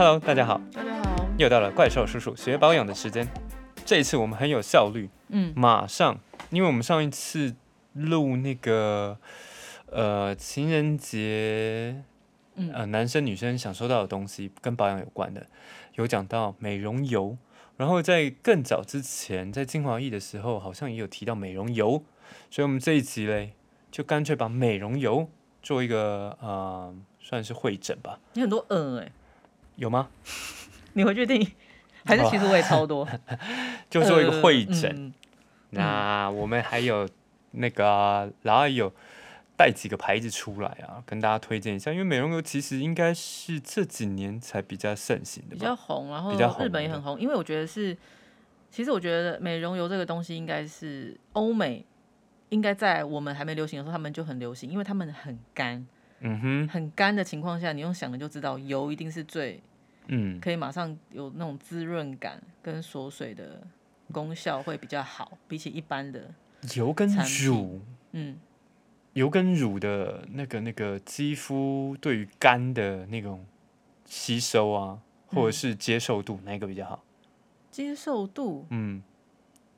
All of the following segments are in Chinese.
Hello，大家好，大家好，又到了怪兽叔叔学保养的时间。这一次我们很有效率，嗯，马上，因为我们上一次录那个呃情人节，嗯。呃男生女生想收到的东西跟保养有关的，有讲到美容油，然后在更早之前，在精华液的时候，好像也有提到美容油，所以我们这一集嘞，就干脆把美容油做一个呃算是会诊吧，你很多嗯哎、有吗？你回去听，还是其实我也超多，就做一个会诊。嗯那我们还有那个啊，然后有带几个牌子出来啊，跟大家推荐一下。因为美容油其实应该是这几年才比较盛行的比吧？较红，然后日本也很红，因为我觉得是，其实我觉得美容油这个东西应该是欧美。应该在我们还没流行的时候，他们就很流行，因为他们很干，嗯哼，很干的情况下，你用想的就知道，油一定是最嗯，可以马上有那种滋润感跟锁水的功效会比较好，比起一般的，油跟乳，嗯，油跟乳的那个那个肌肤对于干的那种吸收啊，或者嗯是接受度，哪一个比较好？接受度？嗯，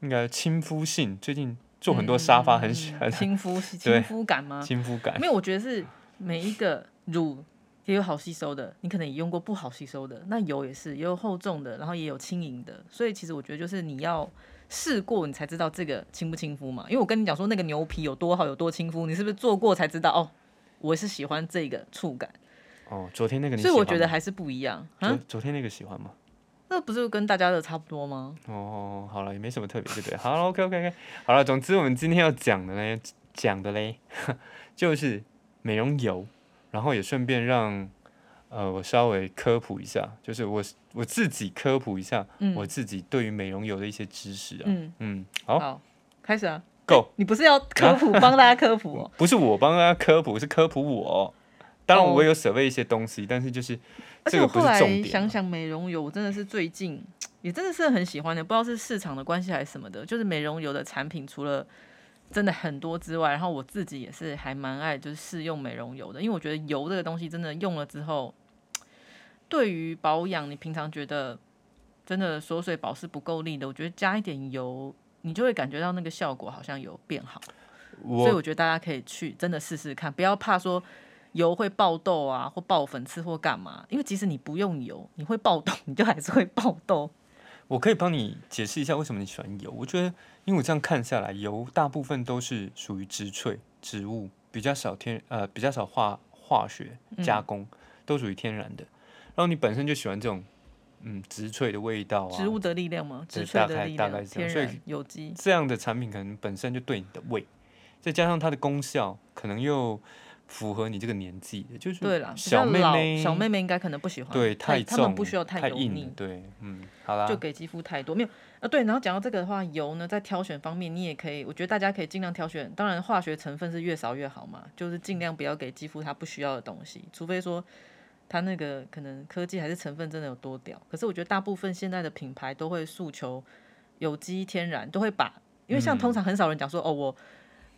应该亲肤性，最近做很多沙发很喜嗯欢亲肤 对。亲肤感吗？亲肤感。没。有，我觉得是每一个乳也有好吸收的，你可能也用过不好吸收的，那油也是，也有厚重的，然后也有轻盈的，所以其实我觉得就是你要试过，你才知道这个亲不亲肤嘛。因为我跟你讲说那个牛皮有多好，有多亲肤，你是不是做过才知道？哦，我是喜欢这个触感，哦，昨天那个你所以我喜欢吗觉得还是不一样昨啊。昨天那个喜欢吗？那不是跟大家的差不多吗？哦，好了，也没什么特别，对不对？好了，OK OK OK，好了，总之我们今天要讲的呢，讲的嘞，就是美容油，然后也顺便让呃我稍微科普一下，就是我我自己科普一下嗯我自己对于美容油的一些知识啊。嗯，嗯，好好，开始啊。，Go，你不是要科普，帮大家科普哦？不是我帮大家科普，是科普我。当然哦我有舍备一些东西，但是就是而这个不且我后来。想想，美容油我真的是最近也真的是很喜欢的，不知道是市场的关系还是什么的，就是美容油的产品除了真的很多之外，然后我自己也是还蛮爱就是试用美容油的，因为我觉得油这个东西真的用了之后，对于保养你平常觉得真的锁水保湿不够力的，我觉得加一点油，你就会感觉到那个效果好像有变好。所以我我觉得大家可以去真的试试看，不要怕说油会爆痘啊，或爆粉刺或干嘛，因为即使你不用油，你会爆痘，你就还是会爆痘。我可以帮你解释一下为什么你喜欢油。我觉得，因为我这样看下来，油大部分都是属于植萃植物，比较少天呃比较少化化学加工，都属于天然的。然后你本身就喜欢这种嗯植萃的味道啊，植物的力量吗？植萃的力大概大概量，是这样所以。这样的产品可能本身就对你的胃，再加上它的功效，可能又符合你这个年纪的，就是对啦，小妹妹小妹妹应该可能不喜欢，对太重他们不需要太硬了腻，，对，嗯，好啦，就给肌肤太多没有啊？对，然后讲到这个的话，油呢在挑选方面，你也可以，我觉得大家可以尽量挑选，当然化学成分是越少越好嘛，就是尽量不要给肌肤它不需要的东西，除非说它那个可能科技还是成分真的有多屌。可是我觉得大部分现在的品牌都会诉求有机天然，都会把，因为像通常很少人讲说、哦我。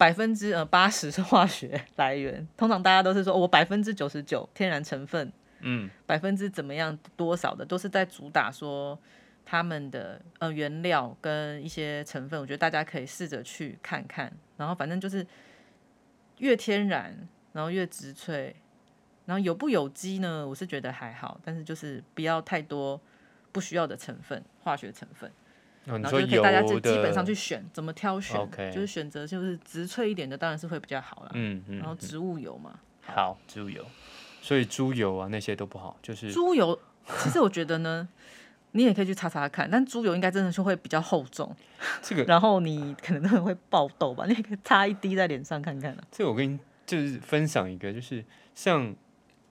百分之呃八十是化学来源，通常大家都是说、哦我百分之九十九天然成分，嗯，百分之怎么样多少的，都是在主打说他们的呃原料跟一些成分，我觉得大家可以试着去看看。然后反正就是越天然，然后越植萃，然后有不有机呢？我是觉得还好，但是就是不要太多不需要的成分，化学成分。哦、然后说就可以大家就，基本上去选怎么挑选就是选择就是植萃一点的，当然是会比较好啦。嗯嗯，然后植物油嘛，好，植物油，所以猪油啊那些都不好，就是猪油，其实我觉得呢，你也可以去擦擦看，但猪油应该真的是会比较厚重，这个然后你可能真的会爆痘吧，你也可以擦一滴在脸上看看啊。这个我跟你就是分享一个，就是像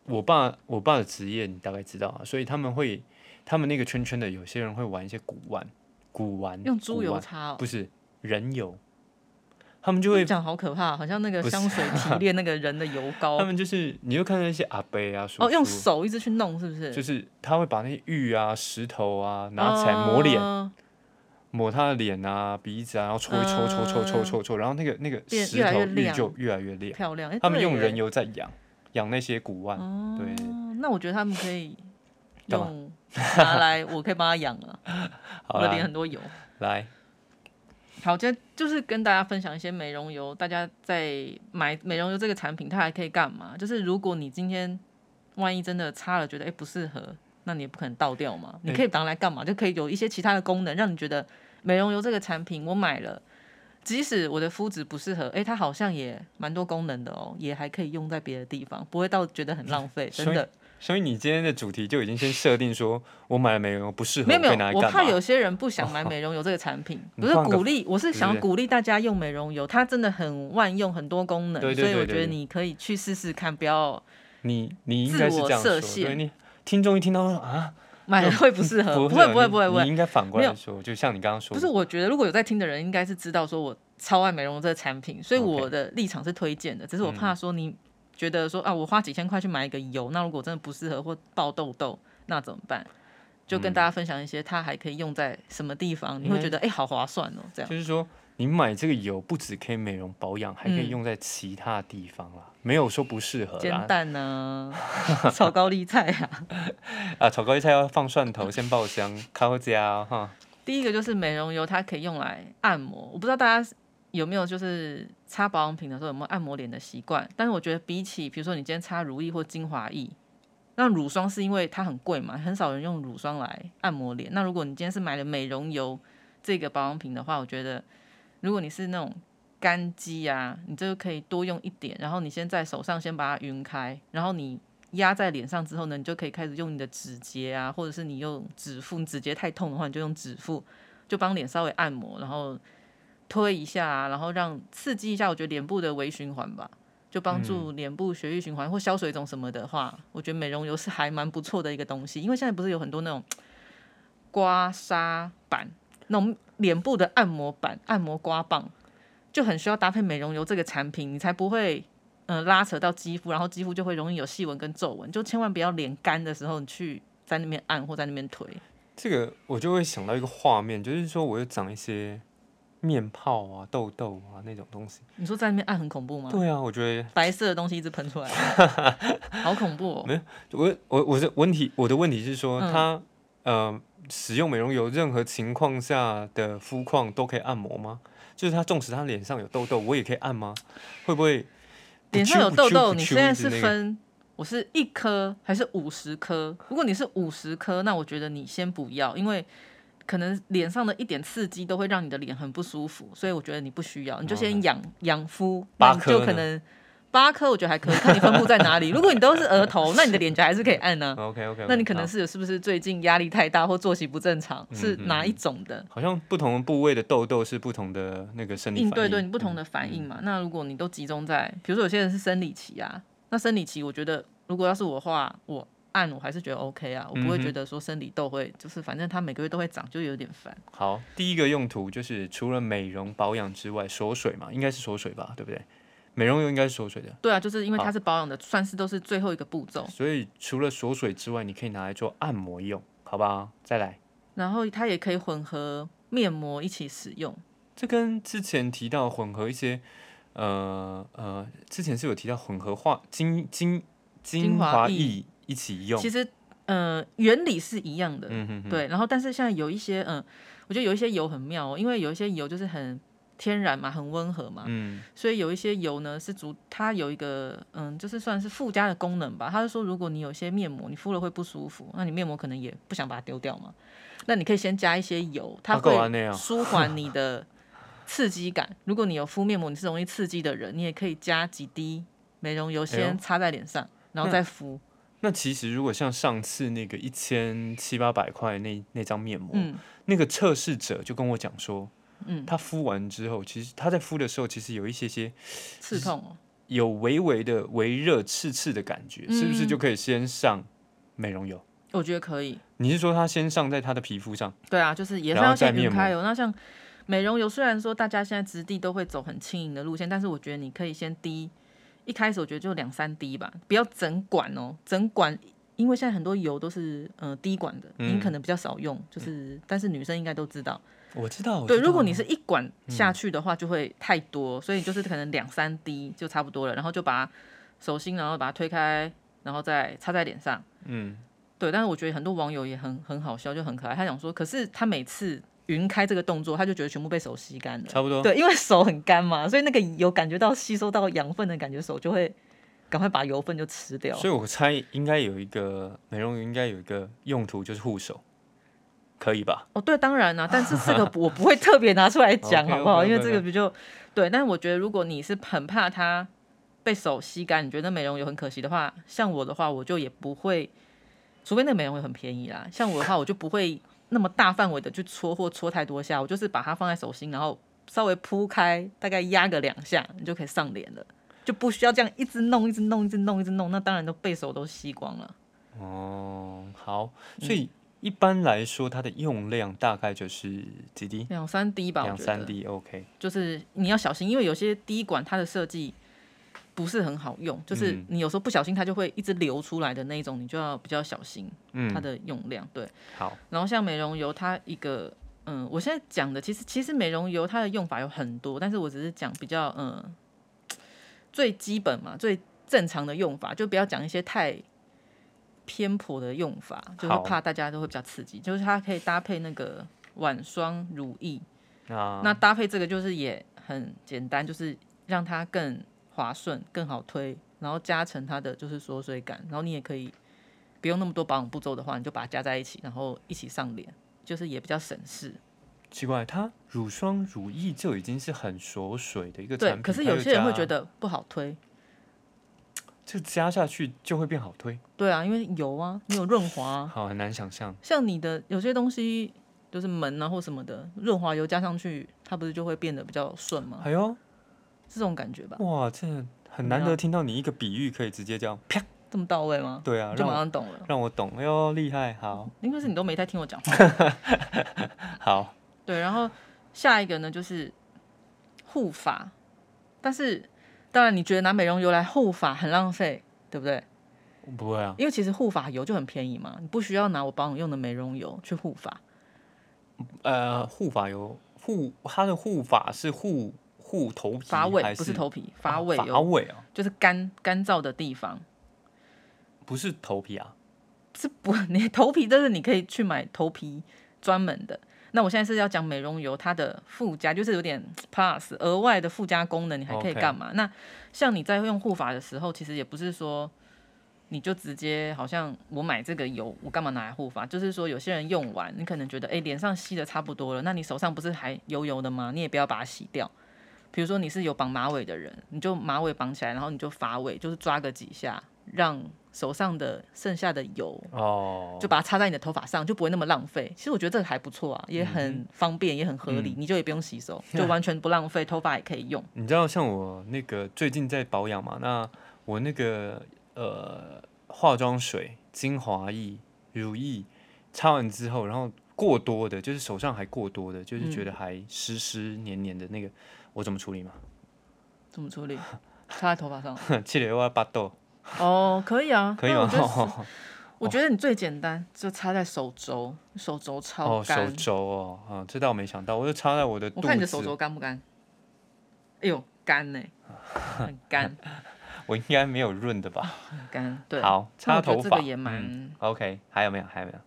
我爸我爸的职业你大概知道啊，所以他们会他们那个圈圈的有些人会玩一些古玩，古玩用猪油擦哦，不是人油，他们就会讲好可怕，好像那个香水提炼那个人的油膏 他，们就是你就看到一些阿伯啊叔叔，哦，用手一直去弄，是不是？就是他会把那些玉啊石头啊拿起来抹脸。哦抹他的脸啊、鼻子啊，然后搓一搓、搓搓搓搓搓，然后那个那个石头玉越就越来越亮。漂亮。哎他们用人油在养养那些古玩，哦对，那我觉得他们可以用 拿来，我可以帮他养啊，好我的脸，很多油。来，好，今天就是跟大家分享一些美容油，大家在买美容油这个产品，它还可以干嘛？就是如果你今天万一真的擦了，觉得哎、诶不适合，那你也不可能倒掉嘛，你可以拿来干嘛？就可以有一些其他的功能，让你觉得美容油这个产品我买了。即使我的肤质不适合，哎、它好像也蛮多功能的哦，也还可以用在别的地方，不会到觉得很浪费，真的。所以你今天的主题就已经先设定说，我买了美容油不适合，没有没有，我？怕有些人不想买 美容油这个产品，不是鼓励，我是想鼓励大家用美容油，它真的很万用，很多功能，所以我觉得你可以去试试看，不要你你应该是这样说，自我设限。对你听众一听到说啊，买了会不适合，不 不会不会不会不会，你应该反过来说，就像你刚刚说，不是，我觉得如果有在听的人，应该是知道说我超爱美容这个产品，所以我的立场是推荐的，只是我嗯怕说你觉得说啊，我花几千块去买一个油，那如果真的不适合或爆痘痘，那怎么办？就跟嗯大家分享一些它还可以用在什么地方，你会觉得哎、好划算哦，这样。就是说，你买这个油不只可以美容保养，还可以嗯用在其他地方啦，没有说不适合煎啦。蛋呢、炒高丽菜啊。啊，炒高丽菜要放蒜头，先爆香，烤加哈。第一个就是美容油，它可以用来按摩。我不知道大家有没有就是擦保养品的时候有没有按摩脸的习惯，但是我觉得比起比如说你今天擦乳液或精华液，那乳霜是因为它很贵嘛，很少人用乳霜来按摩脸。那如果你今天是买了美容油这个保养品的话，我觉得如果你是那种干肌啊，你这个可以多用一点，然后你先在手上先把它匀开，然后你压在脸上之后呢，你就可以开始用你的指节啊，或者是你用指腹，你指节太痛的话，你就用指腹，就帮脸稍微按摩，然后推一下啊，然后让刺激一下，我觉得脸部的微循环吧，就帮助脸部血液循环或消水肿什么的话，我觉得美容油是还蛮不错的一个东西，因为现在不是有很多那种 刮痧板，那种脸部的按摩板、按摩刮棒，就很需要搭配美容油这个产品，你才不会。嗯，拉扯到肌肤，然后肌肤就会容易有细纹跟皱纹，就千万不要脸干的时候你去在那边按或在那边推。这个我就会想到一个画面，就是说我又长一些面泡啊、痘痘啊那种东西。你说在那边按很恐怖吗？对啊，我觉得白色的东西一直喷出来，好恐怖哦！没我我我的问题，我的问题是说，嗯它呃使用美容油，任何情况下的肤况都可以按摩吗？就是他纵使他脸上有痘痘，我也可以按吗？会不会不脸上有痘痘，你现在是分我是一颗还是五十颗？如果你是五十颗，那我觉得你先不要，因为可能脸上的一点刺激都会让你的脸很不舒服，所以我觉得你不需要，你就先养养肤，就可能八颗，我觉得还可以，看你分布在哪里。如果你都是额头，那你的脸颊还是可以按呢、OK OK，那你可能是是不是最近压力太大或作息不正常？是嗯哪一种的？好像不同的部位的痘痘是不同的那个生理反应，对对你不同嗯的反应嘛。那如果你都集中在，比如说有些人是生理期啊，那生理期我觉得如果要是我的话，我按我还是觉得 OK 啊，我不会觉得说生理痘会就是反正它每个月都会长，就有点烦。好，第一个用途就是除了美容保养之外，锁水嘛，应该是锁水吧，对不对？美容油应该是锁水的，对啊，就是因为它是保养的，算是都是最后一个步骤。所以除了锁水之外，你可以拿来做按摩用，好吧？再来，然后它也可以混合面膜一起使用。这跟之前提到混合一些，呃呃，之前是有提到混合化精精精华液一起用，其实呃原理是一样的，嗯哼哼，对。然后但是现在有一些嗯、我觉得有一些油很妙哦，因为有一些油就是很天然嘛，很温和嘛，嗯所以有一些油呢是主，它有一个嗯，就是算是附加的功能吧。它是说，如果你有一些面膜你敷了会不舒服，那你面膜可能也不想把它丢掉嘛，那你可以先加一些油，它会舒缓你的 刺激感。如果你有敷面膜，你是容易刺激的人，你也可以加几滴美容油哎先擦在脸上，然后再敷。那其实如果像上次那个一千七八百块那那张面膜，嗯那个测试者就跟我讲说，嗯，他敷完之后，其实他在敷的时候，其实有一些些刺痛哦。有微微的微热刺刺的感觉，是不是嗯就可以先上美容油？我觉得可以。你是说他先上在他的皮肤上？对啊，就是也是要先再面匀开油。那像美容油，虽然说大家现在质地都会走很轻盈的路线，但是我觉得你可以先滴，一开始我觉得就两三滴吧，不要整管哦，整管。因为现在很多油都是呃滴管的，嗯您可能比较少用，就是但是女生应该都知道。我知道，我对，知道如果你是一管下去的话，就会太多，所以就是可能两三滴就差不多了，然后就把手心，然后把它推开，然后再擦在脸上。嗯，对，但是我觉得很多网友也很很好笑，就很可爱。他想说，可是他每次匀开这个动作，他就觉得全部被手吸干了。差不多。对，因为手很干嘛，所以那个有感觉到吸收到养分的感觉，手就会赶快把油分就吃掉。所以我猜应该有一个美容油，应该有一个用途就是护手，可以吧？哦，对，当然啦、但是这个我不会特别拿出来讲，好不好？因为这个比较对，但是我觉得如果你是很怕它被手吸干，你觉得美容油很可惜的话，像我的话，我就也不会，除非那个美容油很便宜啦。像我的话，我就不会那么大范围的去搓或搓太多下，我就是把它放在手心，然后稍微铺开，大概压个两下，你就可以上脸了。就不需要这样一直弄、一直弄、一直弄、一直弄，那当然都背手都吸光了。哦，好，嗯所以一般来说，它的用量大概就是几滴？两三滴吧，我两三滴，OK。就是你要小心，因为有些滴管它的设计不是很好用，就是嗯你有时候不小心它就会一直流出来的那一种，你就要比较小心它嗯，的用量。对，好，然后像美容油，它一个嗯，我现在讲的其实其实美容油它的用法有很多，但是我只是讲比较嗯最基本嘛，最正常的用法，就不要讲一些太。偏颇的用法，就是怕大家都会比较刺激。就是它可以搭配那个晚霜、乳液，啊那搭配这个就是也很简单，就是让它更滑顺、更好推，然后加成它的就是缩水感，然后你也可以不用那么多保养步骤的话，你就把它加在一起，然后一起上脸，就是也比较省事。奇怪，它乳霜、乳液就已经是很锁水的一个产对，品，可是有些人会加觉得不好推。就加下去就会变好推，对啊，因为油啊，你有润滑啊、好很难想象。像你的有些东西就是门啊或什么的，润滑油加上去，它不是就会变得比较顺吗？哎呦，这种感觉吧，哇，这很难得听到你一个比喻可以直接这样啪，这么到位吗？对啊，就马上懂了，让我懂，哎呦，厉害，好，因为是你都没太听我讲话。好，对，然后下一个呢就是护发，但是当然你觉得拿美容油来护发很浪费，对不对？不会啊，因为其实护发油就很便宜嘛，你不需要拿我保养用的美容油去护发。呃，护发油护它的护发是护护头皮发尾不是头皮，发尾哦发尾啊，就是干干燥的地方，不是头皮啊，是不？你头皮但是你可以去买头皮专门的。那我现在是要讲美容油，它的附加就是有点 plus 额外的附加功能，你还可以干嘛那像你在用护发的时候，其实也不是说你就直接好像我买这个油，我干嘛拿来护发？就是说有些人用完，你可能觉得哎脸上吸的差不多了，那你手上不是还油油的吗？你也不要把它洗掉。比如说你是有绑马尾的人，你就马尾绑起来，然后你就发尾，就是抓个几下，让手上的剩下的油哦，就把它擦在你的头发上，就不会那么浪费。其实我觉得这个还不错啊，也很方便，也很合理，你就也不用洗手，就完全不浪费，头发也可以用。你知道像我那个最近在保养嘛，那我那个呃化妆水、精华液、乳液擦完之后，然后过多的，就是手上还过多的，就是觉得还湿湿黏黏的那个，我怎么处理嘛？怎么处理？插在头发上？气流要巴豆，哦，可以啊，可以那我觉得是吗？我觉得你最简单，就插在手肘，手肘超哦，手。肘哦，啊，这倒没想到，我就插在我的肚子。我看你的手肘干不干？哎呦，干呢、很干，我应该没有润的吧？很干。对，好，那擦头发也蛮，嗯 OK，还有没有？还有没有？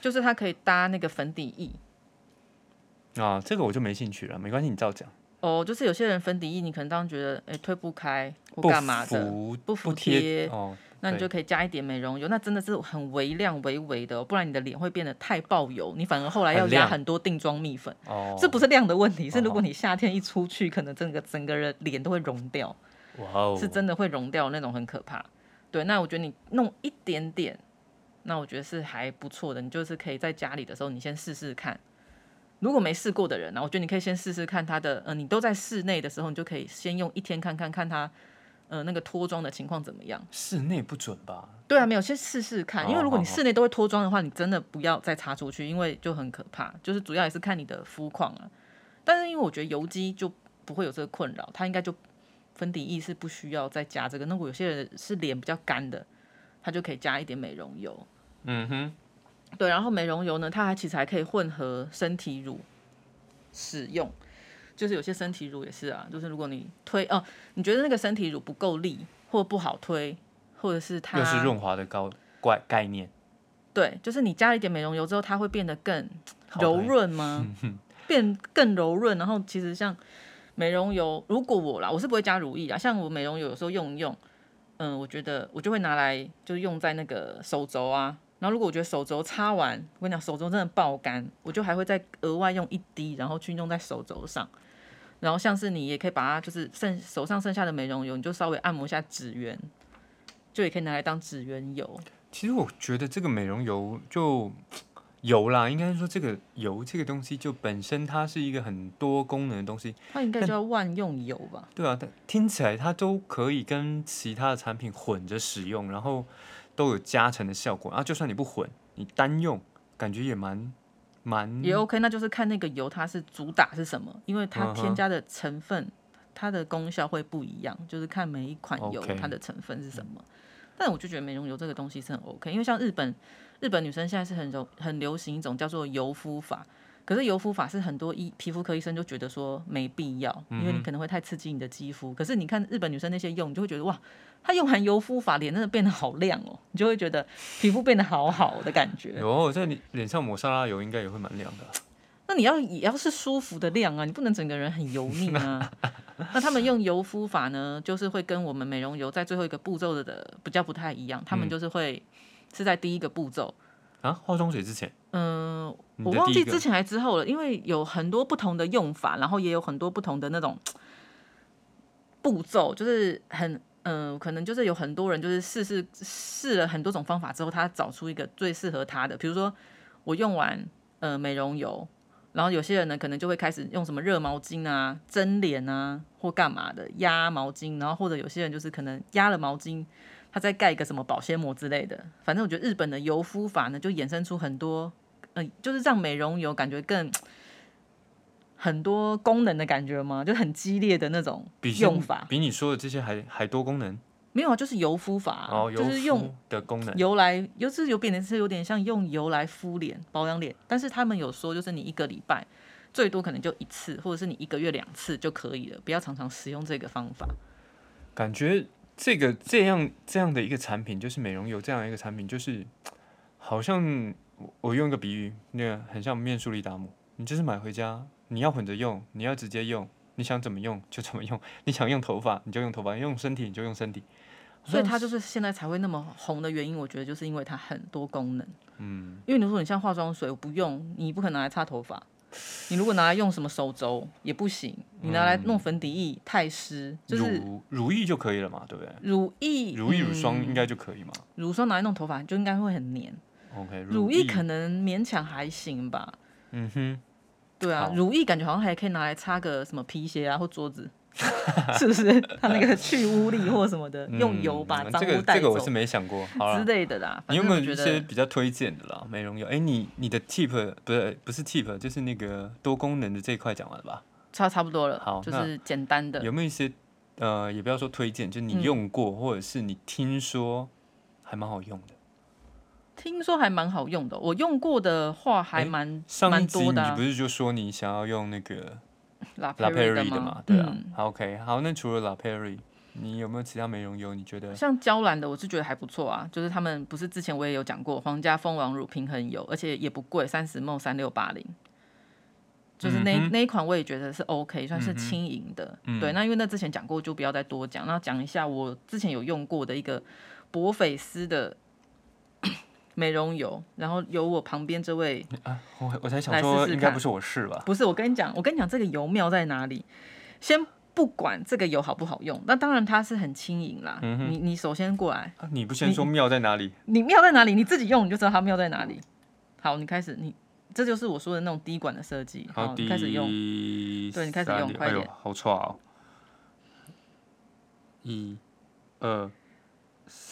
就是它可以搭那个粉底液。啊，这个我就没兴趣了，没关系，你照讲。哦，就是有些人粉底液，你可能当时觉得，哎、推不开或干嘛的，服不服贴帖哦，那你就可以加一点美容油，那真的是很微量、微微的哦、不然你的脸会变得太爆油，你反而后来要加很多定妆蜜粉，哦，这不是量的问题，是哦如果你夏天一出去，可能整个整个人脸都会融掉，哇哦，是真的会融掉那种，很可怕。对，那我觉得你弄一点点，那我觉得是还不错的，你就是可以在家里的时候，你先试试看。如果没试过的人呢、我觉得你可以先试试看它的，呃，你都在室内的时候，你就可以先用一天看看看它，呃，那个脱妆的情况怎么样。室内不准吧？对啊，没有，先试试看，因为如果你室内都会脱妆的话，你真的不要再擦出去，因为就很可怕。就是主要也是看你的肤况啊。但是因为我觉得油肌就不会有这个困扰，它应该就粉底液是不需要再加这个。那我有些人是脸比较干的，他就可以加一点美容油。嗯哼，对，然后美容油呢，它还其实还可以混合身体乳使用。就是有些身体乳也是啊，就是如果你推哦，你觉得那个身体乳不够力或不好推，或者是它又是润滑的高怪概念。对，就是你加了一点美容油之后，它会变得更柔润吗？变更柔润，然后其实像美容油，如果我啦，我是不会加乳液啊，像我美容油有时候用一用，嗯，我觉得我就会拿来就用在那个手肘啊，然后如果我觉得手肘擦完，我跟你讲手肘真的爆干，我就还会再额外用一滴，然后去用在手肘上。然后像是你也可以把它就是剩手上剩下的美容油，你就稍微按摩一下指缘，就也可以拿来当指缘油。其实我觉得这个美容油就油啦，应该说这个油这个东西就本身它是一个很多功能的东西，它应该叫万用油吧？对啊，但听起来它都可以跟其他的产品混着使用，然后都有加成的效果然啊。就算你不混，你单用感觉也蛮蛮也 OK，那就是看那个油它是主打是什么，因为它添加的成分，它的功效会不一样，就是看每一款油它的成分是什么。但我就觉得美容油这个东西是很 OK，因为像日本日本女生现在是很流很流行一种叫做油敷法，可是油敷法是很多医皮肤科医生就觉得说没必要，因为你可能会太刺激你的肌肤。可是你看日本女生那些用，你就会觉得哇，她用完油敷法脸真的变得好亮哦，你就会觉得皮肤变得好好的感觉。有在你脸上抹沙拉油，应该也会蛮亮的啊。那你要也要是舒服的亮啊，你不能整个人很油腻啊。那他们用油敷法呢，就是会跟我们美容油在最后一个步骤的的比较不太一样，他们嗯就是会是在第一个步骤。啊，化妆水之前，嗯、你我忘记之前还之后了，因为有很多不同的用法，然后也有很多不同的那种步骤，就是很嗯、可能就是有很多人就是试试试了很多种方法之后，他找出一个最适合他的。比如说我用完呃美容油，然后有些人呢可能就会开始用什么热毛巾啊、蒸脸啊或干嘛的压毛巾，然后或者有些人就是可能压了毛巾。他再盖一个什么保鲜膜之类的，反正我觉得日本的油敷法呢，就衍生出很多，呃，就是让美容油感觉更很多功能的感觉嘛？就很激烈的那种比用法。比你说的这些还还多功能没有啊，就是油敷法就是用的功能。油来，油是有变成是有点像用油来敷脸、保养脸，但是他们有说，就是你一个礼拜最多可能就一次，或者是你一个月两次就可以了，不要常常使用这个方法。感觉这个这样这样的一个产品，就是美容油这样一个产品，就是好像我我用一个比喻，那个很像面舒利达姆，你就是买回家，你要混着用，你要直接用，你想怎么用就怎么用，你想用头发你就用头发，用身体你就用身体。所以它就是现在才会那么红的原因，我觉得就是因为它很多功能。嗯，因为你说你像化妆水，我不用，你不可能拿来擦头发。你如果拿来用什么手肘也不行，你拿来弄粉底液太湿，就是乳乳液就可以了嘛，对不对？乳液、乳液乳霜嗯。应该就可以嘛。乳霜拿来弄头发就应该会很黏，OK，乳液液。可能勉强还行吧。嗯哼，对啊，乳液感觉好像还可以拿来擦个什么皮鞋啊或桌子，是不是？它那个去污力或什么的，用油把嗯脏污带走这个这个我是没想过。好之了，类的啦。你有没有一些比较推荐的啦？美容油？哎，你你的 tip 不是不是 tip，就是那个多功能的这一块讲完了吧？差差不多了？好就是简单的。有没有一些呃，也不要说推荐，就你嗯用过、或者是你听说还蛮好用的？听说还蛮好用的，我用过的话还诶蛮蛮多的、啊集你不。是就说你想要用那个拉 Prairie 的吗嘛？？对啊嗯，OK，好，那除了 La Prairie，你有没有其他美容油？你觉得？像娇兰的，我是觉得还不错啊。就是他们不是之前我也有讲过，皇家蜂王乳平衡油，而且也不贵，三十 ml 三六八零。就是那、嗯那一款我也觉得是 OK，算是轻盈的。嗯对，那因为那之前讲过，就不要再多讲。那讲一下我之前有用过的一个博菲斯的美容油，然后由我旁边这位啊，我我才想来说，应该不是我试吧？不是，我跟你讲，我跟你讲，这个油妙在哪里？先不管这个油好不好用，那当然它是很轻盈啦。你你首先过来，啊，你不先说妙在哪里？你妙在哪里？你自己用你就知道它妙在哪里。好，你开始，你这就是我说的那种滴管的设计。好，开始用。对你开始用快点好差哦！一、二、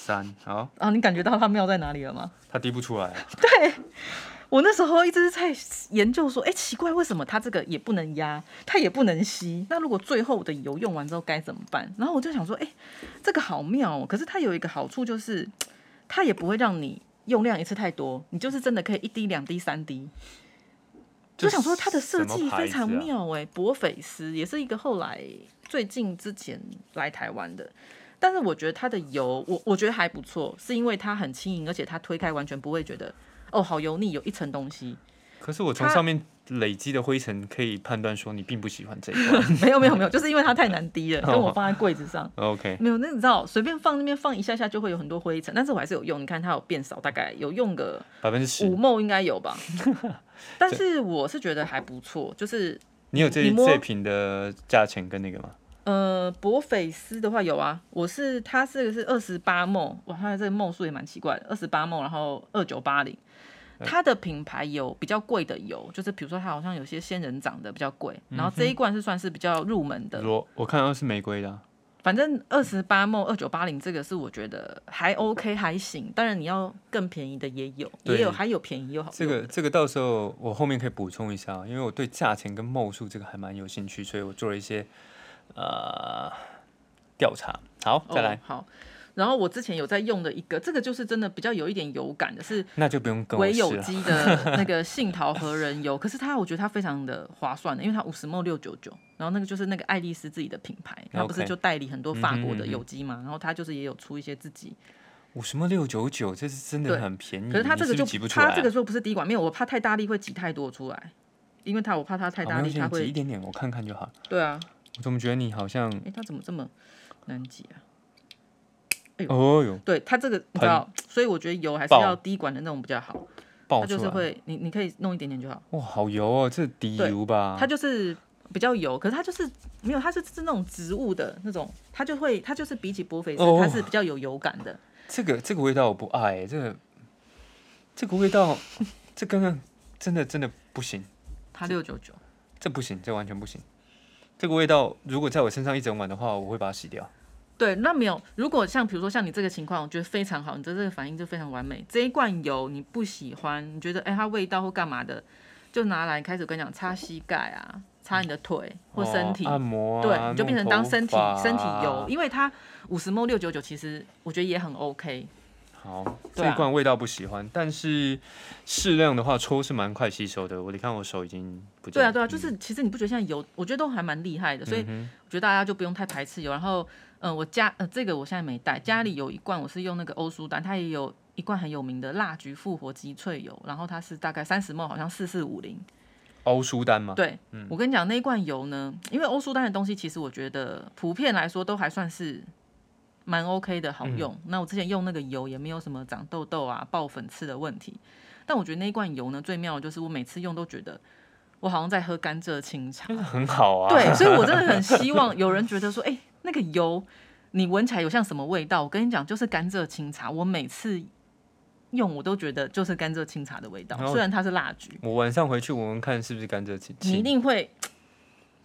三，好，啊，你感觉到它妙在哪里了吗？它滴不出来 啊。我那时候一直在研究说，哎、奇怪，为什么它这个也不能压，它也不能吸？那如果最后的油用完之后该怎么办？然后我就想说，哎、这个好妙哦。可是它有一个好处就是，它也不会让你用量一次太多，你就是真的可以一滴、两滴、三滴。就想说它的设计非常妙哎、博菲斯也是一个后来最近之前来台湾的，但是我觉得它的油我我觉得还不错，是因为它很轻盈，而且它推开完全不会觉得哦，好油腻，有一层东西。可是我从上面累积的灰尘可以判断说你并不喜欢这一款。没有没有没有，就是因为它太难滴了，哦跟我放在柜子上。OK，没有，那你知道，随便放那边放一下下就会有很多灰尘，但是我还是有用。你看它有变少，大概有用个百分之十五，梦应该有吧。但是我是觉得还不错，就是你有这这瓶的价钱跟那个吗？呃，博菲斯的话有啊，我是它这个是二十八梦，哇，它的这个梦数也蛮奇怪的，二十八梦，然后二九八零。它的品牌有比较贵的油，就是比如说它好像有些仙人掌的比较贵，然后这一罐是算是比较入门的，罗，我看到是玫瑰的啊、反正二十八梦二九八零这个是我觉得还 OK 还行，当然你要更便宜的也有，也有还有便宜又好这个这个到时候我后面可以补充一下，因为我对价钱跟梦数这个还蛮有兴趣，所以我做了一些呃调查。好，再来，哦、好。然后我之前有在用的一个，这个就是真的比较有一点油感的，是那就不用跟我唯有。机的 那个杏桃和人油，可是它我觉得它非常的划算的，因为它五十 ml 六九九，然后那个就是那个爱丽丝自己的品牌，它不是就代理很多法国的有机嘛，然后它就是也有出一些自己，五十么六九九，这是真的很便宜。可是它这个就。它这个就不是滴管，没有，我怕太大力会挤太多出来，因为它我怕它太大力，它挤一点点，我看看就好。对啊，我怎么觉得你好像，诶，它怎么这么难挤啊？哎呦哦呦，对它这个你知道，所以我觉得油还是要滴管的那种比较好，它就是。会你你可以弄一点点就好。哇，好油哦，这底对油吧？它就是比较油，可是它就是没有，它是是那种植物的那种，它就会它就是比起波菲斯，哦它是比较有油感的。这个这个味道我不爱、欸，这个这个味道，这刚刚真的真的不行，它六九九，这不行，这完全不行。这个味道如果在我身上一整晚的话，我会把它洗掉。对，那没有。如果像比如说像你这个情况，我觉得非常好，你的这个反应就非常完美。这一罐油你不喜欢，你觉得哎、它味道或干嘛的，就拿来开始我跟你讲擦膝盖啊，擦你的腿或身体。哦按摩啊，对，你就变成当身体身体油，啊因为它五十 ml 六九九，其实我觉得也很 OK。好，这一罐味道不喜欢，但是适量的话抽是蛮快吸收的。我你看我手已经不见对啊，对啊，嗯就是其实你不觉得现在油，我觉得都还蛮厉害的，所以嗯我觉得大家就不用太排斥油。然后，嗯、我家呃这个我现在没带，家里有一罐我是用那个欧舒丹，它也有一罐很有名的蜡菊复活鸡萃油，然后它是大概三十 ml，好像四四五零。欧舒丹吗，对，嗯我跟你讲那一罐油呢，因为欧舒丹的东西其实我觉得普遍来说都还算是蛮 OK 的，好用。那我之前用那个油也没有什么长痘痘啊、爆粉刺的问题。但我觉得那一罐油呢，最妙的就是我每次用都觉得我好像在喝甘蔗清茶。很好啊。对，所以我真的很希望有人觉得说，哎、那个油你闻起来有像什么味道？我跟你讲，就是甘蔗清茶。我每次用我都觉得就是甘蔗清茶的味道，然虽然它是蜡菊，我晚上回去闻闻看是不是甘蔗清，你一定会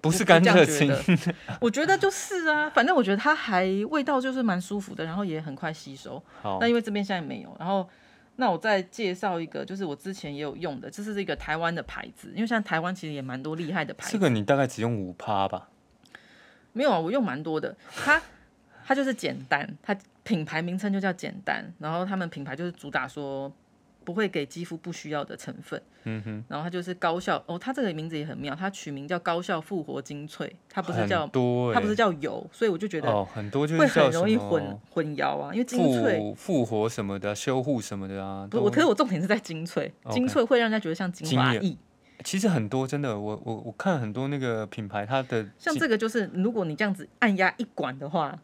不是甘蔗觉青，得 我觉得就是啊，反正我觉得它还味道就是蛮舒服的，然后也很快吸收。好那，因为这边现在没有，然后那我再介绍一个，就是我之前也有用的，这是一个台湾的牌子，因为现在台湾其实也蛮多厉害的牌子。这个你大概只用五趴吧？没有啊，我用蛮多的。它它就是简单，它品牌名称就叫简单，然后他们品牌就是主打说不会给肌肤不需要的成分，嗯哼，然后它就是高效哦，它这个名字也很妙，它取名叫高效复活精粹，它不是叫多、欸，它不是叫油，所以我就觉得哦，很多就会是会很容易混混淆啊，因为精粹。复复活什么的，修护什么的啊。不我，可是我重点是在精粹，精粹会让人家觉得像精华液。其实很多真的，我我我看很多那个品牌，它的像这个就是，如果你这样子按压一管的话，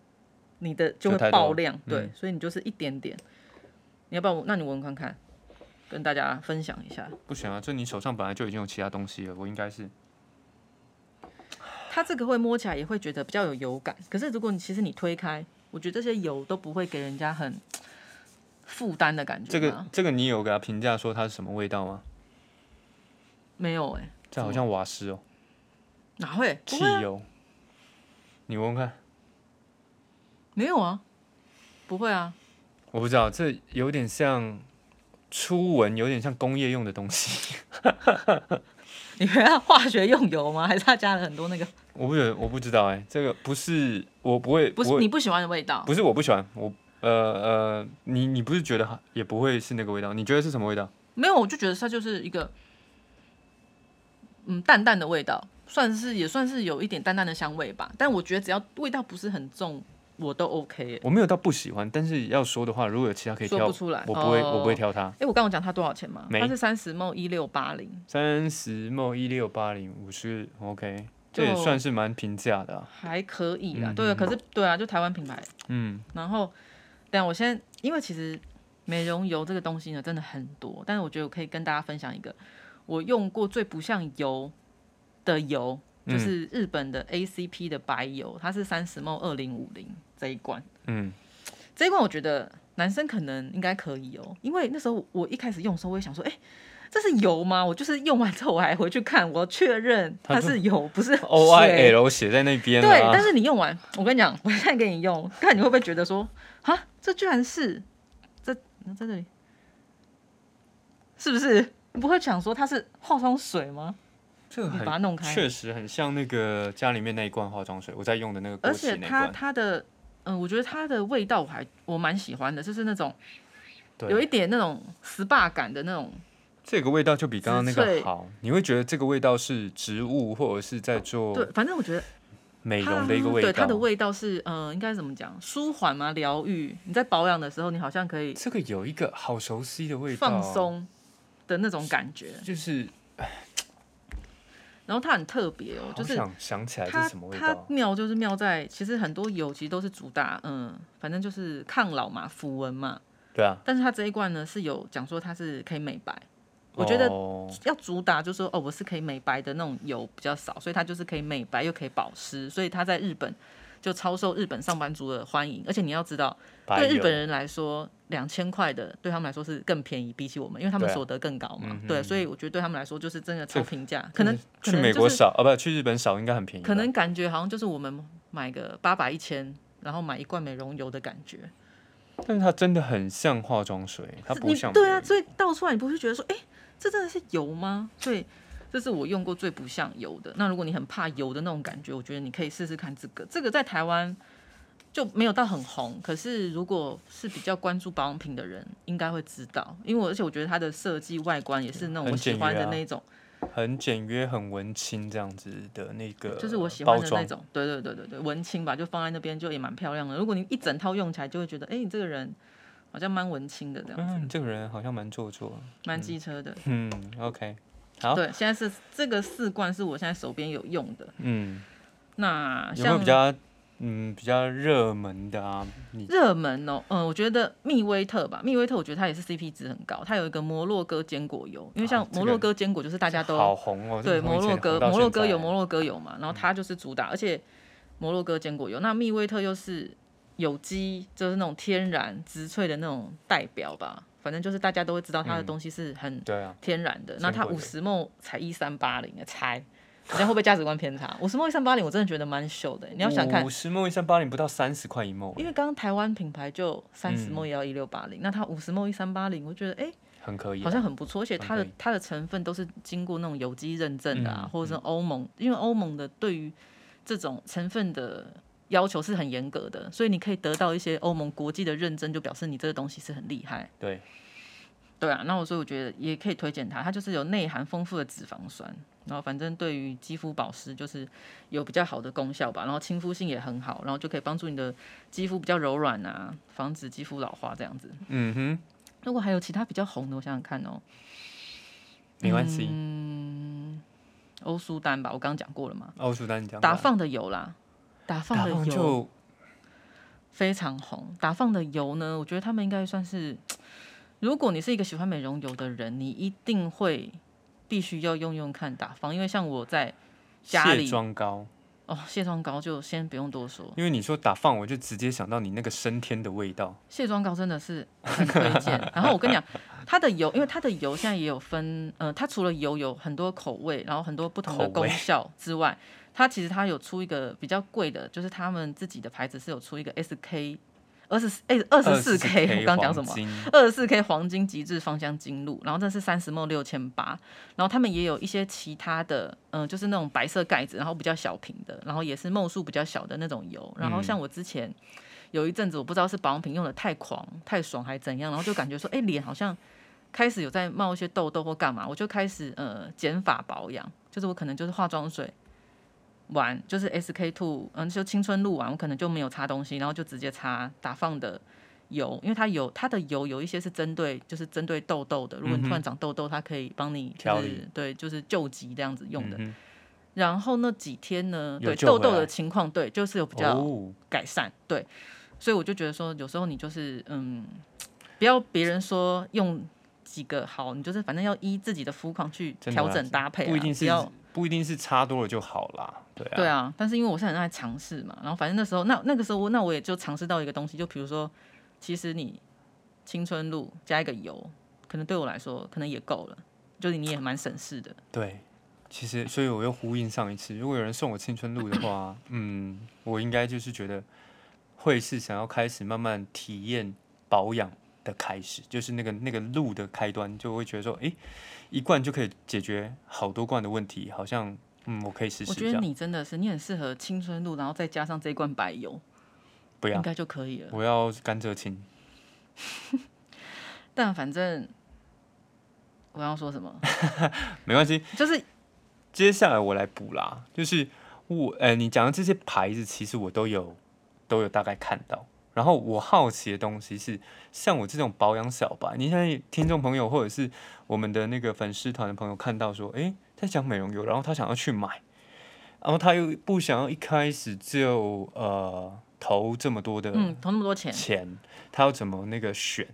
你的就会爆量，对，嗯所以你就是一点点。你要不要我？那你闻闻看看，跟大家分享一下。不行啊，这你手上本来就已经有其他东西了，我应该是它这个会摸起来也会觉得比较有油感，可是如果你其实你推开，我觉得这些油都不会给人家很负担的感觉。这个这个你有给他评价说它是什么味道吗？没有哎、这好像瓦斯哦，哪会？汽油。你闻闻看，没有啊，不会啊。我不知道，这有点像初闻，有点像工业用的东西。你觉得化学用油吗？还是他加了很多那个？我不觉得，我不知道哎、这个不是我不会，不是你不喜欢的味道？不是我不喜欢，我呃呃，你你不是觉得它也不会是那个味道？你觉得是什么味道？没有，我就觉得它就是一个，嗯，淡淡的味道，算是也算是有一点淡淡的香味吧。但我觉得只要味道不是很重，我都 OK 耶。我没有到不喜欢，但是要说的话，如果有其他可以挑说不，出来，我不会，哦我不会。挑它。哎、我刚刚讲它多少钱吗？没它是三十 ml 一六八零，三十 m 一六八零五十，OK，这也就算是蛮平价的、啊。还可以啦。嗯对啊，可是对啊，就台湾品牌。嗯，然后，等一下我先，因为其实美容油这个东西呢，真的很多，但是我觉得我可以跟大家分享一个我用过最不像油的油，就嗯是日本的 ACP 的白油，它是三十 ml 二零五零这一罐。嗯，这一罐我觉得男生可能应该可以哦，因为那时候我一开始用的时候，我也想说，哎、这是油吗？我就是用完之后，我还回去看，我确认它是油，不是 O I 水 L 写在那边对，啊但。是你用完，我跟你讲，我现在给你用，看你会不会觉得说，啊，这居然是这在这里，是不是？你不会想说它是化妆水吗？你这个很把它弄开，确实很像那个家里面那一罐化妆水，我在用的那个枸而且它。它的，嗯，我觉得它的味道我还我蛮喜欢的，就是那种有，一点那种 SPA 感的那种，这个味道就比刚刚那个好，你会觉得这个味道是植物或者是在做对，反正我觉得美容的一个味道。对它的味道是，呃，应该怎么讲？舒缓吗？疗愈？你在保养的时候，你好像可以这个有一个好熟悉的味道，放，松的那种感觉。就是然后它很特别哦，就是想想起来是什么味它。妙就是妙在，其实很多油其实都是主打，嗯，反正就是抗老嘛、抚纹嘛。对啊，但是它这一罐呢是有讲说它是可以美白，我觉得哦要主打就是说哦，我是可以美白的那种油比较少，所以它就是可以美白又可以保湿，所以它在日本就超受日本上班族的欢迎。而且你要知道，对日本人来说，两千块的对他们来说是更便宜，比起我们，因为他们对啊所得更高嘛。对，所以我觉得对他们来说就是真的超平价，可能去美国少，哦不，去日本少应该很便宜。可能感觉好像就是我们买个八百一千，然后买一罐美容油的感觉。但是它真的很像化妆水，它不像对啊，所以倒出来你不会觉得说，哎、这真的是油吗？所以这是我用过最不像油的。那如果你很怕油的那种感觉，我觉得你可以试试看这个。这个在台湾就没有到很红，可是如果是比较关注保养品的人，应该会知道。因为我而且我觉得它的设计外观也是那种我喜欢的那种，很简约、很文青这样子的那个，就是我喜欢的那装。种。对对对对对，文青吧，就放在那边就也蛮漂亮的。如果你一整套用起来，就会觉得，哎、你这个人好像蛮文青的这样子，嗯，你这个人好像蛮做作。蛮机车的。嗯，OK，好，对，现在是这个四罐是我现在手边有用的。嗯，那有没有像比较嗯比较热门的啊？你热门哦，嗯，我觉得密威特吧，密威特我觉得它也是 CP 值很高，它有一个摩洛哥坚果油，因为像摩洛哥坚果就是大家都、好红哦，对摩洛哥摩洛哥有摩洛哥油嘛，然后它就是主打，而且摩洛哥坚果油，那密威特又是有机，就是那种天然植萃的那种代表吧，反正就是大家都会知道它的嗯。东西是很天然的，那它五十梦才一三八零，猜。人家会不会价值观偏差？五十梦一三八零，我真的觉得蛮秀的。你要想看五，十梦一三八零不到三十块一梦，因为刚刚台湾品牌就三十嗯。梦也要一六八零，那它五十梦一三八零，我觉得哎、很可以啊，好像很不错，而且它的它的成分都是经过那种有机认证的啊，嗯或者是欧盟，因为欧盟的对于这种成分的要求是很严格的，所以你可以得到一些欧盟国际的认证，就表示你这个东西是很厉害。对，对啊，那我所以我觉得也可以推荐它，它就是有内含丰富的脂肪酸，然后反正对于肌肤保湿就是有比较好的功效吧，然后亲肤性也很好，然后就可以帮助你的肌肤比较柔软啊，防止肌肤老化这样子。嗯哼，如果还有其他比较红的，我想想看哦，没关系。嗯，欧舒丹吧，我刚刚讲过了嘛，欧舒丹你讲吧打放的油啦，打放的油就非常红。打放的油呢，我觉得他们应该算是，如果你是一个喜欢美容油的人，你一定会必须要用用看打放，因为像我在家里卸里妆膏，哦，卸妆膏就先不用多说，因为你说打放，我就直接想到你那个升天的味道。卸妆膏真的是很推荐。然后我跟你讲，它的油，因为它的油现在也有分，呃，它除了油有很多口味，然后很多不同的功效之外，它其实它有出一个比较贵的，就是他们自己的牌子是有出一个 SK 二十哎二十四 K，我刚刚讲什么？么？二十四 K 黄金极致芳香精露，然后这是三十 ml 六千八，然后他们也有一些其他的，嗯、就是那种白色盖子，然后比较小瓶的，然后也是 ml 数比较小的那种油，然后像我之前有一阵子我不知道是保养品用的太狂太爽还怎样，然后就感觉说，哎、脸好像开始有在冒一些痘痘或干嘛，我就开始呃减法保养，就是我可能就是化妆水。完，就是 SK two，嗯，就青春露完，我可能就没有擦东西，然后就直接擦打放的油，因为它有它的油有一些是针对就是针对痘痘的，如果你突然长痘痘，它可以帮你就是调对就是救急这样子用的。嗯然后那几天呢，对痘痘的情况，对，就是有比，较哦，改善，对，所以我就觉得说，有时候你就是嗯，不要别人说用几个好，你就是反正要依自己的肤况去调整搭配、啊，不一定是要不一定是差多了就好啦，对啊，对啊。但是因为我是很爱尝试嘛，然后反正那时候那那个时候我那我也就尝试到一个东西，就比如说，其实你青春露加一个油，可能对我来说可能也够了，就是你也蛮省事的。对，其实所以我又呼应上一次，如果有人送我青春露的话，嗯，我应该就是觉得会是想要开始慢慢体验保养的开始，就是那个那个路的开端，就会觉得说，诶，一罐就可以解决好多罐的问题，好像嗯，我可以试试。我觉得你真的是你很适合青春露，然后再加上这一罐白油，不要，应该就可以了。我要甘蔗青。但反正我要说什么，没关系，就是接下来我来补啦，就是我，呃，你讲的这些牌子，其实我都有都有大概看到。然后我好奇的东西是，像我这种保养小白，你现在听众朋友或者是我们的那个粉丝团的朋友看到说，诶，他讲美容油，然后他想要去买，然后他又不想要一开始就呃投这么多的嗯，投那么多钱，钱，他要怎么那个选？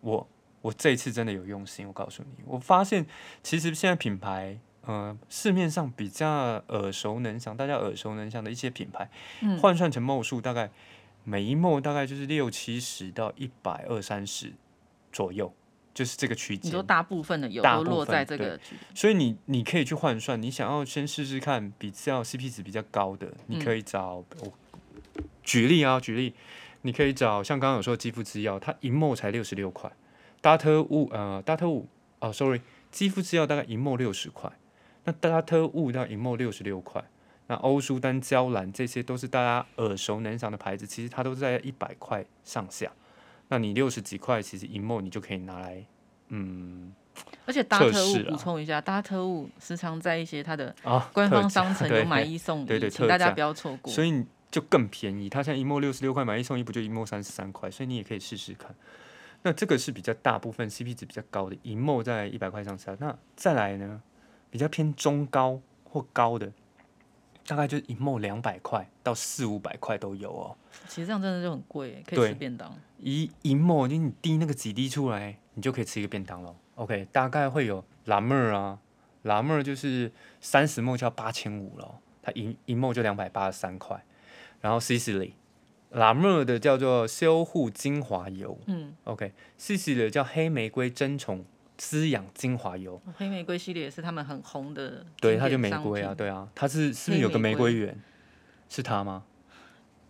我我这一次真的有用心，我告诉你，我发现其实现在品牌，呃，市面上比较耳熟能详，大家耳熟能详的一些品牌，嗯换算成墨数大概每一墨大概就是六七十到一百二三十左右，就是这个区间你说间。大部分的有都落在这个区所以你你可以去换算，你想要先试试看比较 CP 值比较高的，你可以找我举例啊，举例，你可以找像刚刚有说肌肤之钥，它一墨才六十六块，达特雾呃达特雾哦，sorry，肌肤之钥大概一墨六十块，那达特雾大概一墨六十六块，那欧舒丹、娇兰这些都是大家耳熟能详的牌子，其实它都是在一百块上下，那你六十几块，其实一墨你就可以拿来，嗯而且搭特务补充一下，搭特务时常在一些它的啊，官方商城有买一送一对对一，请大家不要错过。所以你就更便宜。它现在一墨六十六块，买一送一不就一墨三十三块？所以你也可以试试看。那这个是比较大部分 CP 值比较高的，一墨在一百块上下。那再来呢，比较偏中高或高的，大概就是一墨两百块到四五百块都有哦。其实这样真的就很贵，可以吃便当。一一墨，就你滴那个几滴出来，你就可以吃一个便当了。OK，大概会有拉妹儿啊，拉妹儿就是三十墨就要八千五了，它一一墨就两百八十三块。然后 Sicily 拉妹儿的叫做修护精华油嗯，，OK，Sicily 的叫黑玫瑰珍宠滋养精华油，黑玫瑰系列也是他们很红的，对，它就玫瑰啊，。对啊，它是是不是有个玫瑰园？是它吗？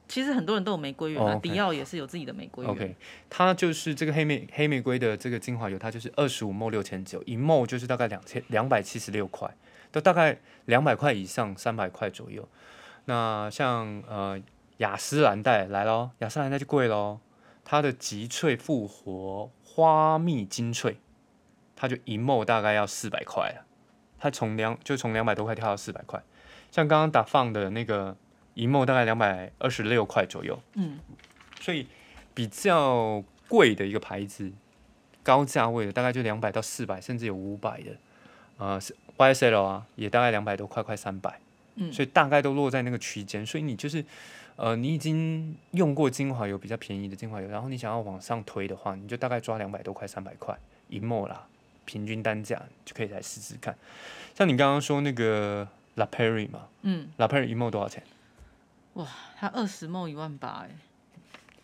其实很多人都有玫瑰园啊，迪奥也是有自己的玫瑰园。OK，它就是这个黑玫黑玫瑰的这个精华油，它就是二十五沫六千九，一沫就是大概两千两百七十六块，都大概两百块以上，三百块左右。那像呃雅诗兰黛来咯，雅诗兰黛就贵咯，它的极萃复活花蜜精粹，它就一沫大概要四百块了，它从两就从两百多块跳到四百块。像刚刚打放的那个一沫大概两百二十六块左右，嗯，所以比较贵的一个牌子，高价位的大概就两百到四百，甚至有五百的，呃，YSL 啊，也大概两百多块，快三百，嗯所以大概都落在那个区间。所以你就是，呃，你已经用过精华油比较便宜的精华油，然后你想要往上推的话，你就大概抓两百多块、三百块一墨啦，平均单价就可以来试试看。像你刚刚说那个 La Prairie 嘛嗯，，La Prairie 一墨多少钱？哇它二十梦一万八，哎，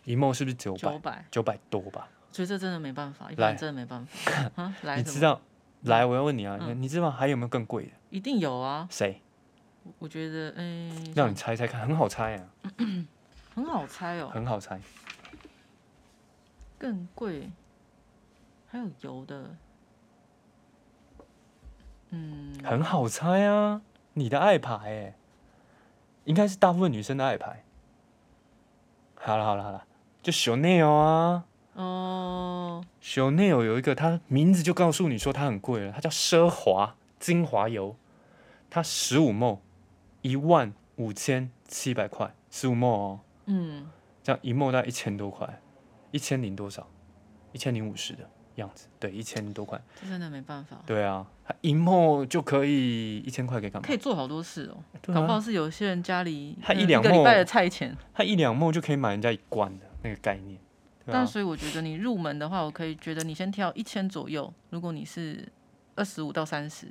一梦是不是九百？九百，九百多吧？所以这真的没办法，一般人真的没办法 啊。来，你知道？来，我要问你啊，嗯你知道还有没有更贵的？一定有啊。谁？我觉得，哎，让你猜猜看，很好猜啊，很好猜哦，很好猜。更贵，还有油的，嗯，很好猜啊，你的爱牌哎，应该是大部分女生的爱牌。好了好了好了，就 Chanel 啊。哦，，Chanel 有一个，它名字就告诉你说它很贵了，它叫奢华精华油，它十五 ml 一万五千七百块，十五 ml 哦，嗯，这样一 ml 大概一千多块，一千零多少？一千零五十的样子，对，一千多块。这真的没办法，对啊，它一 ml 就可以一千块，可以干嘛可？以做好多事哦。搞不好是有些人家里他嗯一两墨个礼拜的菜钱，他一两 ml 就可以买人家一罐的那个概念。啊，但所以我觉得你入门的话，我可以觉得你先挑一千左右，如果你是二十五到三十，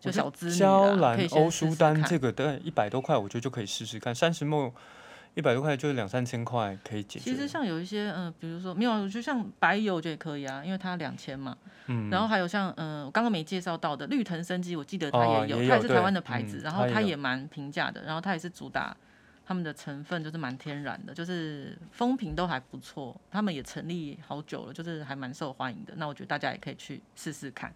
就小资女娇兰欧舒丹这个大概一百多块，我觉得就可以试试看。三十 ml 一百多块就是两三千块可以解决。其实像有一些，嗯、比如说没有啊，就像白油，我觉得也可以啊，因为它两千嘛。嗯，然后还有像，嗯、我刚刚没介绍到的绿藤生机，我记得它也有，哦也有它也是台湾的牌子，嗯然后它也蛮平价的，然后它也是主打他们的成分就是蛮天然的，就是风评都还不错，他们也成立好久了，就是还蛮受欢迎的。那我觉得大家也可以去试试看。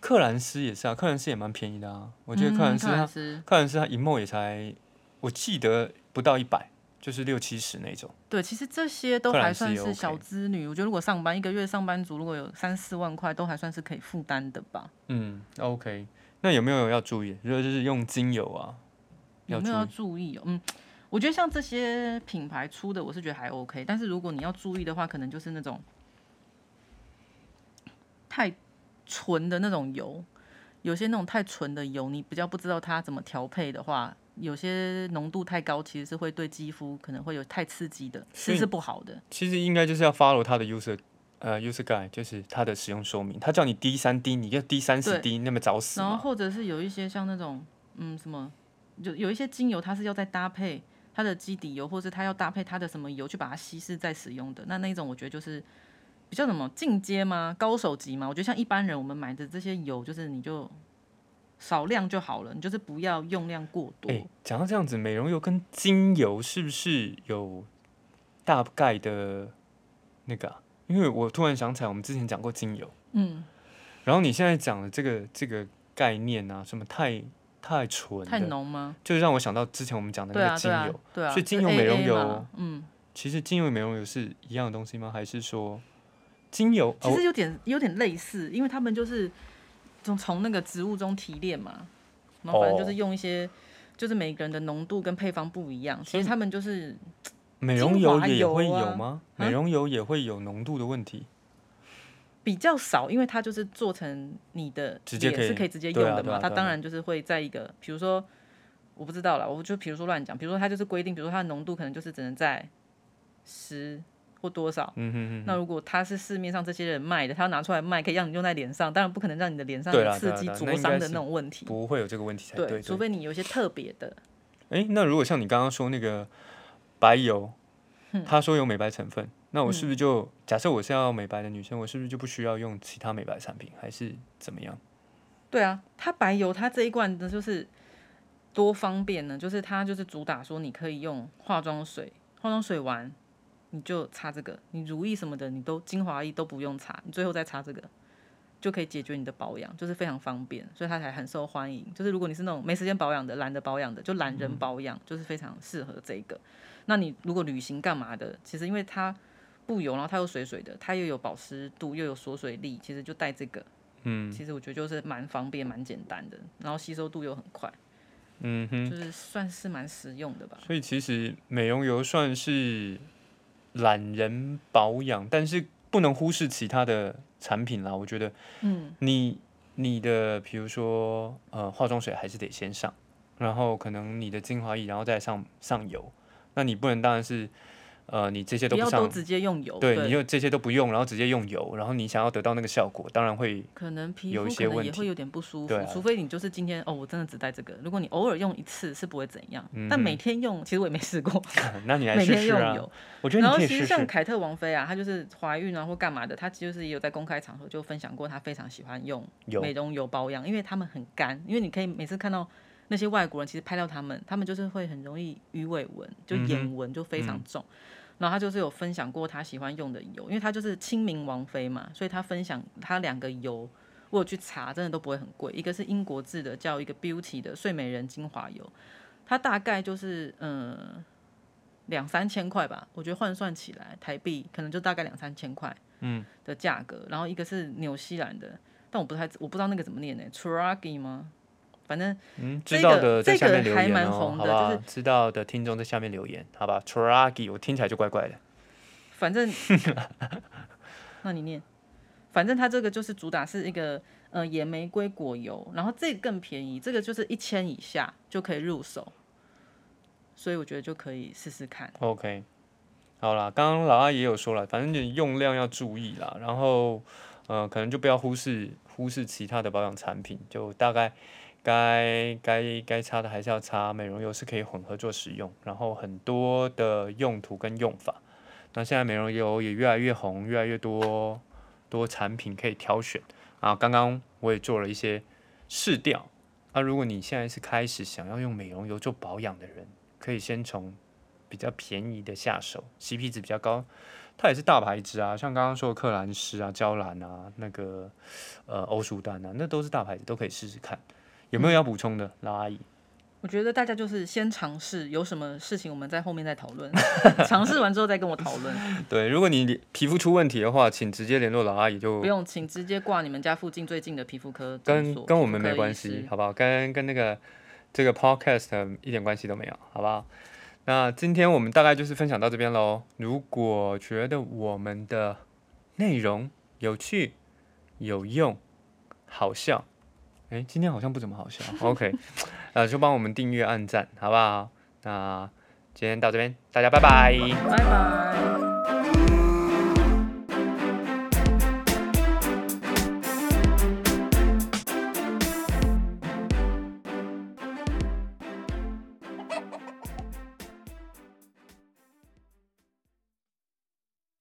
克兰斯也是啊，克兰斯也蛮便宜的啊。我觉得克兰斯嗯克它兰斯克兰斯它一墨也才，我记得不到一百，就是六七十那种。对，其实这些都还算是小资女。我觉得如果上班一个月上班族如果有三四万块，都还算是可以负担的吧。嗯，OK。那有没有要注意？如果就是用精油啊，有没有要注意注意哦？嗯，我觉得像这些品牌出的，我是觉得还 OK。但是如果你要注意的话，可能就是那种太纯的那种油，有些那种太纯的油，你比较不知道它怎么调配的话，有些浓度太高，其实是会对肌肤可能会有太刺激的，是是不好的。其实应该就是要 follow 它的 user 呃 user guide，就是它的使用说明。它叫你滴三滴，你就滴三十滴，那么找死然后？或者是有一些像那种嗯什么，有有一些精油它是要再搭配它的基底油，或是它要搭配它的什么油去把它稀释再使用的。那那一种我觉得就是比较什么进阶吗？高手级吗？我觉得像一般人我们买的这些油，就是你就少量就好了，你就是不要用量过多。哎、讲到这样子，美容油跟精油是不是有大概的那个、啊？因为我突然想起来，我们之前讲过精油，嗯，然后你现在讲的这个这个概念啊，什么太太纯太，浓吗？就让我想到之前我们讲的那个精油。对啊，对啊。所以精油美容油嗯，其实精油美容油是一样的东西吗？还是说精油？哦其实有点有点类似，因为他们就是从从那个植物中提炼嘛，然后反正就是用一些，就是每个人的浓度跟配方不一样，其实他们就是美容油也会有吗？啊美容油也会有浓度的问题。比较少，因为它就是做成你的直接可以脸是可以直接用的嘛，它当然就是会在一个，比如说我不知道了，我就比如说乱讲，比如说它就是规定，比如说它的浓度可能就是只能在十或多少。嗯哼哼。那如果它是市面上这些人卖的，他要拿出来卖，可以让你用在脸上，当然不可能让你的脸上有刺激灼伤的那种问题。不会有这个问题才对。对，除非你有一些特别的，哎、那如果像你刚刚说那个白油，他说有美白成分，那我是不是就、假设我是要美白的女生，我是不是就不需要用其他美白产品，还是怎么样？对啊，它白油它这一罐的就是多方便呢，就是它就是主打说你可以用化妆水，化妆水完你就擦这个，你乳液什么的你都精华液都不用擦，你最后再擦这个。就可以解决你的保养，就是非常方便，所以它才很受欢迎。就是如果你是那种没时间保养的、懒得保养的，就懒人保养，就是非常适合这个。那你如果旅行干嘛的，其实因为它不油，然后它又水水的，它又有保湿度，又有锁水力，其实就带这个，嗯其实我觉得就是蛮方便、蛮简单的，然后吸收度又很快，嗯哼，就是算是蛮实用的吧。所以其实美容油算是懒人保养，但是不能忽视其他的产品啦。我觉得嗯，你你的比如说呃化妆水还是得先上，然后可能你的精华液，然后再上上油。那你不能当然是呃你这些都不要都直接用油，对，你就这些都不用，然后直接用油，然后你想要得到那个效果，当然会可能皮肤可能也会有点不舒服，啊除非你就是今天哦，我真的只带这个。如果你偶尔用一次是不会怎样，嗯但每天用，其实我也没试过，那你来每试试啊天用油。。我觉得然后你可以试试。其实像凯特王妃啊，她就是怀孕啊或干嘛的，她就是也有在公开场合就分享过，她非常喜欢用美容油保养，因为他们很干，因为你可以每次看到那些外国人，其实拍到他们，他们就是会很容易鱼尾纹，就眼纹就非常重。然后他就是有分享过他喜欢用的油，因为他就是清明王妃嘛，所以他分享他两个油，我有去查，真的都不会很贵。一个是英国制的，叫一个 Beauty 的睡美人精华油，它大概就是嗯两三千块吧，我觉得换算起来台币可能就大概两三千块，嗯的价格。然后一个是纽西兰的，但我不太我不知道那个怎么念呢 t r a g i 吗？反正嗯，知道的在下面留言哦，蛮红的好吧？就是知道的听众在下面留言，好吧 t r a g i 我听起来就怪怪的。反正，那你念，反正它这个就是主打是一个呃野玫瑰果油，然后这个更便宜，这个就是一千以下就可以入手，所以我觉得就可以试试看。OK，好啦，刚刚老阿也有说了，反正你用量要注意啦，然后呃，可能就不要忽视忽视其他的保养产品，就大概该该该擦的还是要擦，美容油是可以混合做使用，然后很多的用途跟用法。那现在美容油也越来越红，越来越多多产品可以挑选啊。刚刚我也做了一些试调，那、如果你现在是开始想要用美容油做保养的人，可以先从比较便宜的下手，CP 值比较高，它也是大牌子啊，像刚刚说的克兰诗啊、娇兰啊、那个呃欧舒丹啊，那都是大牌子，都可以试试看。有没有要补充的，老阿姨？我觉得大家就是先尝试，有什么事情我们在后面再讨论，尝试完之后再跟我讨论，对，如果你皮肤出问题的话，请直接联络老阿姨就不用，请直接挂你们家附近最近的皮肤科跟跟我们没关系，好不好？跟跟那个这个 podcast 一点关系都没有，好不好？那今天我们大概就是分享到这边喽。如果觉得我们的内容有趣、有用、好笑，哎，今天好像不怎么好笑。OK，呃，就帮我们订阅、按赞，好不好？那今天到这边，大家拜拜。拜拜。